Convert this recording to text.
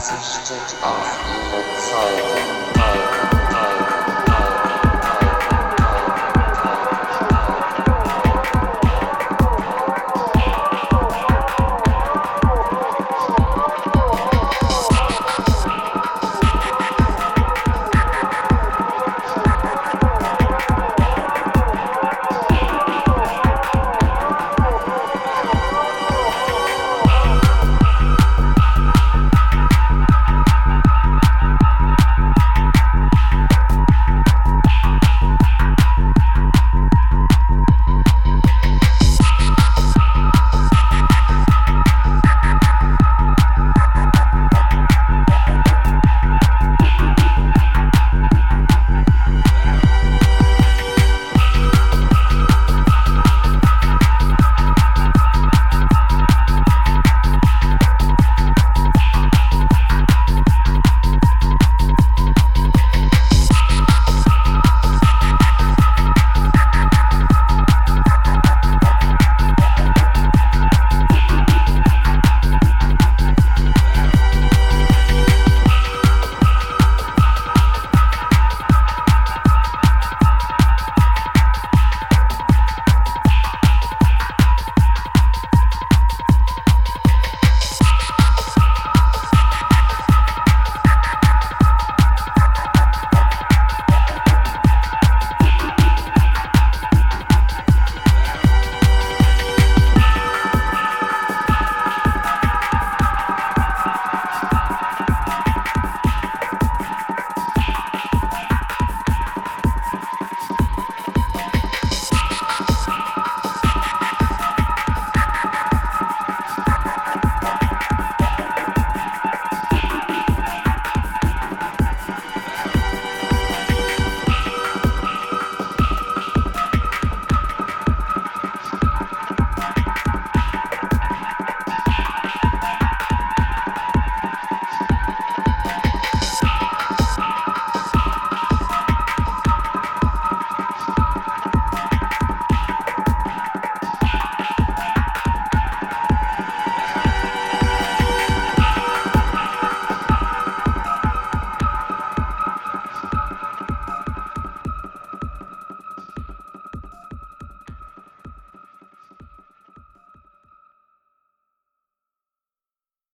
Die of auf ihre